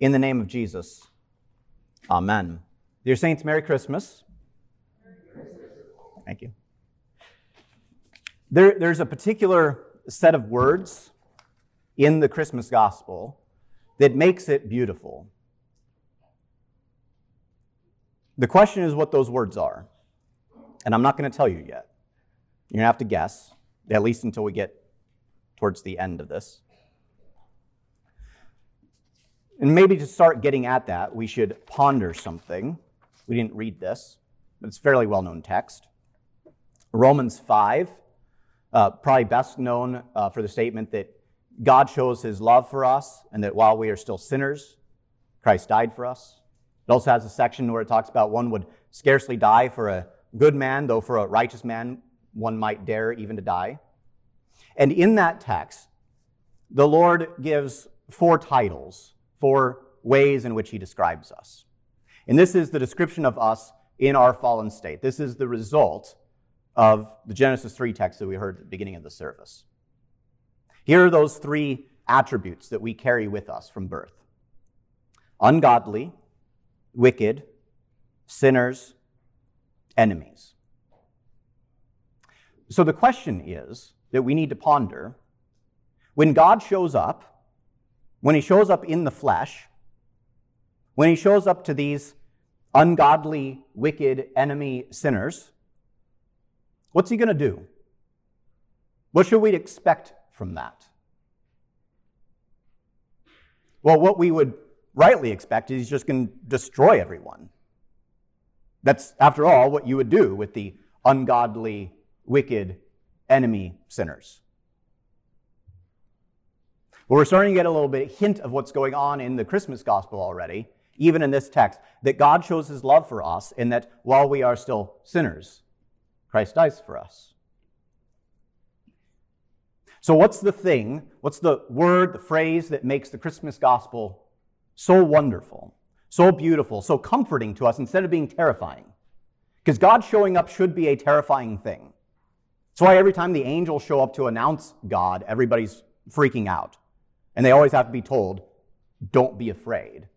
In the name of Jesus. Amen. Dear Saints, Merry Christmas. Thank you. There, there's a particular set of words in the Christmas gospel that makes it beautiful. The question is what those words are. And I'm not going to tell you yet. You're going to have to guess, at least until we get towards the end of this. And maybe to start getting at that, we should ponder something. We didn't read this, but it's fairly well known text. Romans 5, uh, probably best known uh, for the statement that God shows his love for us and that while we are still sinners, Christ died for us. It also has a section where it talks about one would scarcely die for a good man, though for a righteous man, one might dare even to die. And in that text, the Lord gives four titles for ways in which he describes us. And this is the description of us in our fallen state. This is the result of the Genesis 3 text that we heard at the beginning of the service. Here are those three attributes that we carry with us from birth ungodly, wicked, sinners, enemies. So the question is that we need to ponder when God shows up, when he shows up in the flesh, when he shows up to these ungodly, wicked, enemy sinners, what's he going to do? What should we expect from that? Well, what we would rightly expect is he's just going to destroy everyone. That's, after all, what you would do with the ungodly, wicked, enemy sinners. But we're starting to get a little bit hint of what's going on in the Christmas gospel already, even in this text, that God shows his love for us in that while we are still sinners, Christ dies for us. So, what's the thing, what's the word, the phrase that makes the Christmas gospel so wonderful, so beautiful, so comforting to us instead of being terrifying? Because God showing up should be a terrifying thing. That's why every time the angels show up to announce God, everybody's freaking out. And they always have to be told, don't be afraid.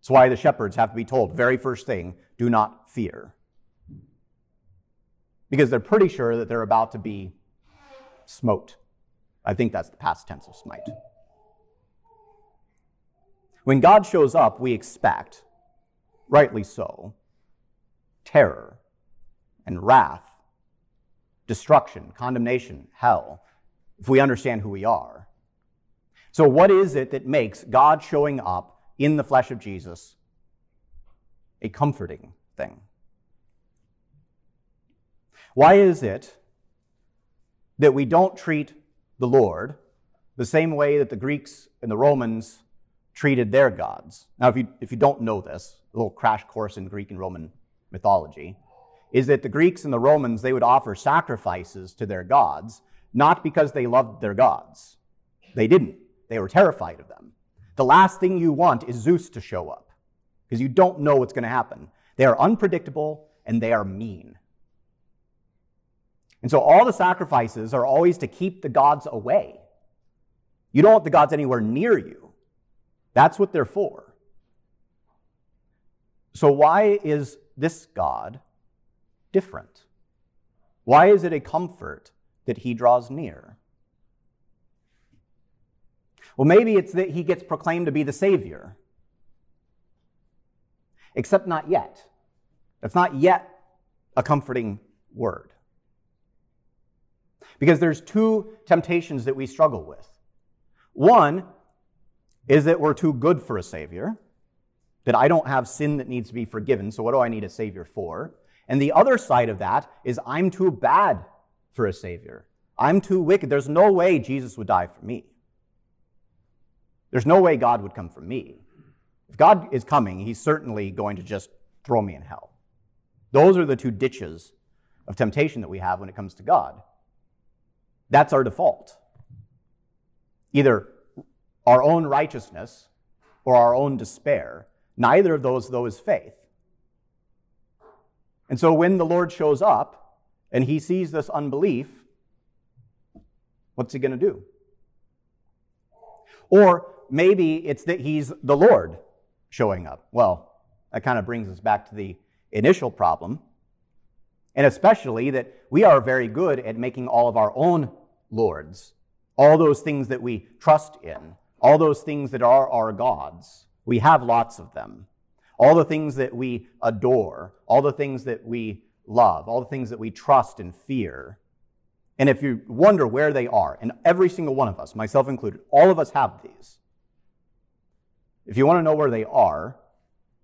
That's why the shepherds have to be told, very first thing, do not fear. Because they're pretty sure that they're about to be smote. I think that's the past tense of smite. When God shows up, we expect, rightly so, terror and wrath, destruction, condemnation, hell, if we understand who we are. So, what is it that makes God showing up in the flesh of Jesus a comforting thing? Why is it that we don't treat the Lord the same way that the Greeks and the Romans treated their gods? Now, if you, if you don't know this, a little crash course in Greek and Roman mythology, is that the Greeks and the Romans, they would offer sacrifices to their gods, not because they loved their gods. They didn't. They were terrified of them. The last thing you want is Zeus to show up because you don't know what's going to happen. They are unpredictable and they are mean. And so all the sacrifices are always to keep the gods away. You don't want the gods anywhere near you. That's what they're for. So, why is this God different? Why is it a comfort that he draws near? Well, maybe it's that he gets proclaimed to be the Savior. Except not yet. That's not yet a comforting word. Because there's two temptations that we struggle with. One is that we're too good for a Savior, that I don't have sin that needs to be forgiven, so what do I need a Savior for? And the other side of that is I'm too bad for a Savior. I'm too wicked. There's no way Jesus would die for me. There's no way God would come for me. If God is coming, he's certainly going to just throw me in hell. Those are the two ditches of temptation that we have when it comes to God. That's our default. Either our own righteousness or our own despair. Neither of those, though, is faith. And so when the Lord shows up and he sees this unbelief, what's he going to do? Or maybe it's that he's the Lord showing up. Well, that kind of brings us back to the initial problem. And especially that we are very good at making all of our own lords, all those things that we trust in, all those things that are our gods. We have lots of them. All the things that we adore, all the things that we love, all the things that we trust and fear. And if you wonder where they are, and every single one of us, myself included, all of us have these. If you want to know where they are,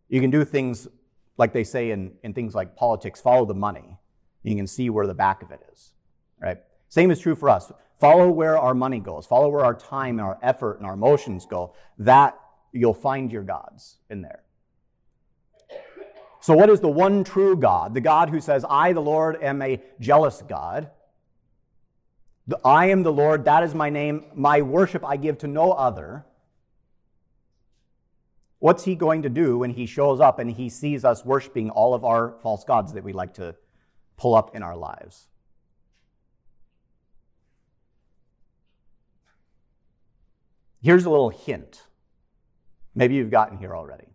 you can do things like they say in, in things like politics follow the money. You can see where the back of it is, right? Same is true for us. Follow where our money goes, follow where our time and our effort and our emotions go. That you'll find your gods in there. So, what is the one true God? The God who says, I, the Lord, am a jealous God. I am the Lord, that is my name. My worship I give to no other. What's he going to do when he shows up and he sees us worshiping all of our false gods that we like to pull up in our lives? Here's a little hint. Maybe you've gotten here already.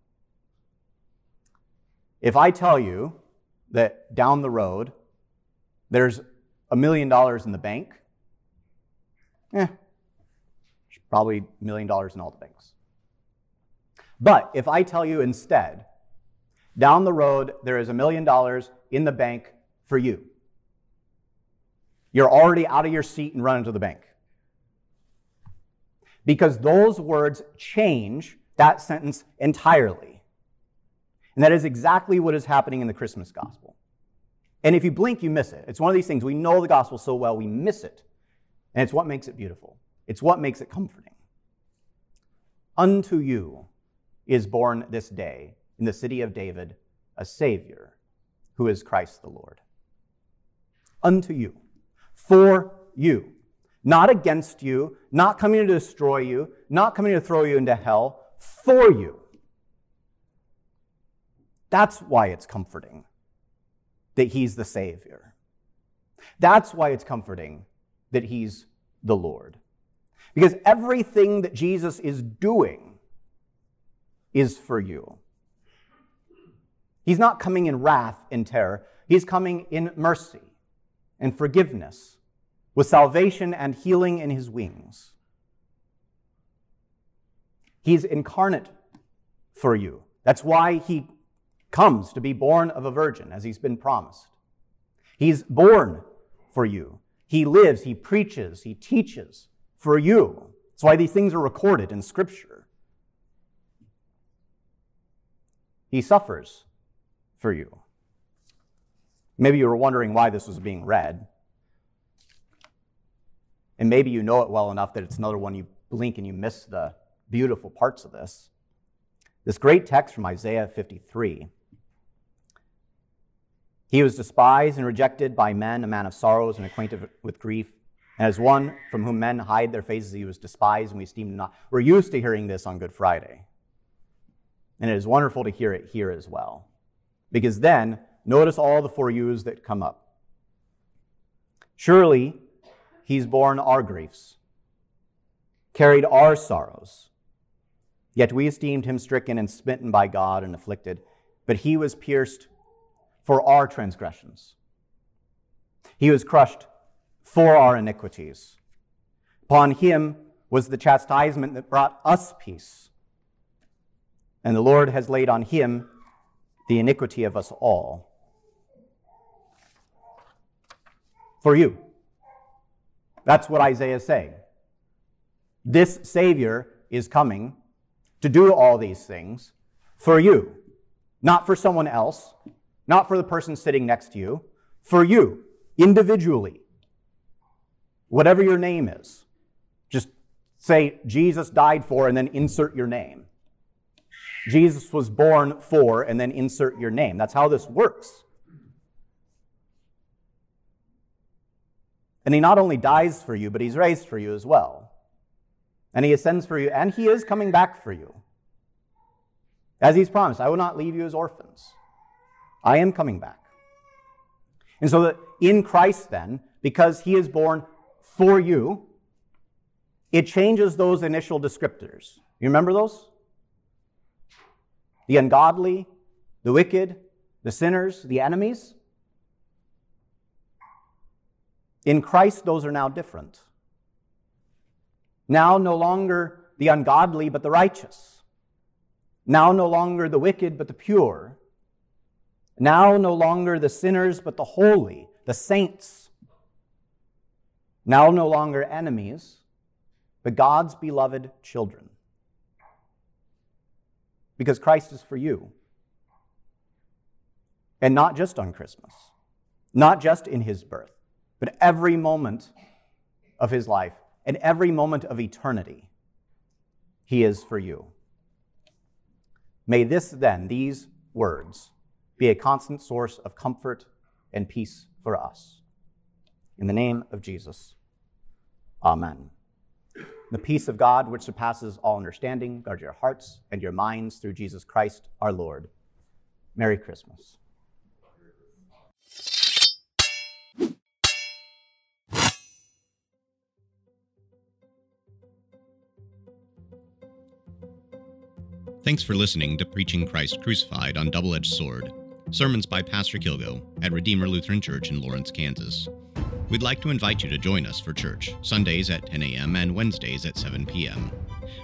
If I tell you that down the road there's a million dollars in the bank, eh, probably a million dollars in all the banks. But if I tell you instead, down the road, there is a million dollars in the bank for you, you're already out of your seat and running to the bank. Because those words change that sentence entirely. And that is exactly what is happening in the Christmas gospel. And if you blink, you miss it. It's one of these things. We know the gospel so well, we miss it. And it's what makes it beautiful, it's what makes it comforting. Unto you is born this day in the city of David a Savior who is Christ the Lord. Unto you, for you, not against you, not coming to destroy you, not coming to throw you into hell, for you. That's why it's comforting that He's the Savior. That's why it's comforting that He's the Lord. Because everything that Jesus is doing is for you. He's not coming in wrath and terror, he's coming in mercy and forgiveness, with salvation and healing in his wings. He's incarnate for you. That's why he comes to be born of a virgin, as he's been promised. He's born for you. He lives, he preaches, he teaches for you. That's why these things are recorded in Scripture. He suffers for you. Maybe you were wondering why this was being read. And maybe you know it well enough that it's another one you blink and you miss the beautiful parts of this. This great text from Isaiah 53. He was despised and rejected by men, a man of sorrows and acquainted with grief. And as one from whom men hide their faces, he was despised and we esteemed him not. We're used to hearing this on Good Friday. And it is wonderful to hear it here as well. Because then, notice all the for yous that come up. Surely, he's borne our griefs, carried our sorrows. Yet we esteemed him stricken and smitten by God and afflicted, but he was pierced for our transgressions. He was crushed for our iniquities. Upon him was the chastisement that brought us peace and the Lord has laid on him the iniquity of us all. For you. That's what Isaiah is saying. This Savior is coming to do all these things for you, not for someone else, not for the person sitting next to you, for you, individually. Whatever your name is, just say Jesus died for and then insert your name. Jesus was born for and then insert your name. That's how this works. And he not only dies for you, but he's raised for you as well. And he ascends for you, and he is coming back for you. As he's promised, I will not leave you as orphans. I am coming back. And so that in Christ, then, because he is born for you, it changes those initial descriptors. You remember those? The ungodly, the wicked, the sinners, the enemies. In Christ, those are now different. Now, no longer the ungodly, but the righteous. Now, no longer the wicked, but the pure. Now, no longer the sinners, but the holy, the saints. Now, no longer enemies, but God's beloved children. Because Christ is for you. And not just on Christmas, not just in his birth but every moment of his life and every moment of eternity, he is for you. May this then, these words, be a constant source of comfort and peace for us. In the name of Jesus, amen. The peace of God, which surpasses all understanding, guard your hearts and your minds through Jesus Christ our Lord. Merry Christmas. Thanks for listening to Preaching Christ Crucified on Double Edged Sword, sermons by Pastor Kilgo at Redeemer Lutheran Church in Lawrence, Kansas. We'd like to invite you to join us for church, Sundays at 10 a.m. and Wednesdays at 7 p.m.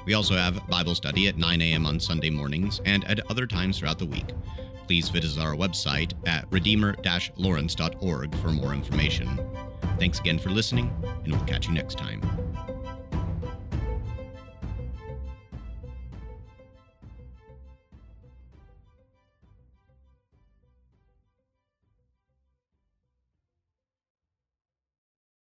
We also have Bible study at 9 a.m. on Sunday mornings and at other times throughout the week. Please visit our website at redeemer lawrence.org for more information. Thanks again for listening, and we'll catch you next time.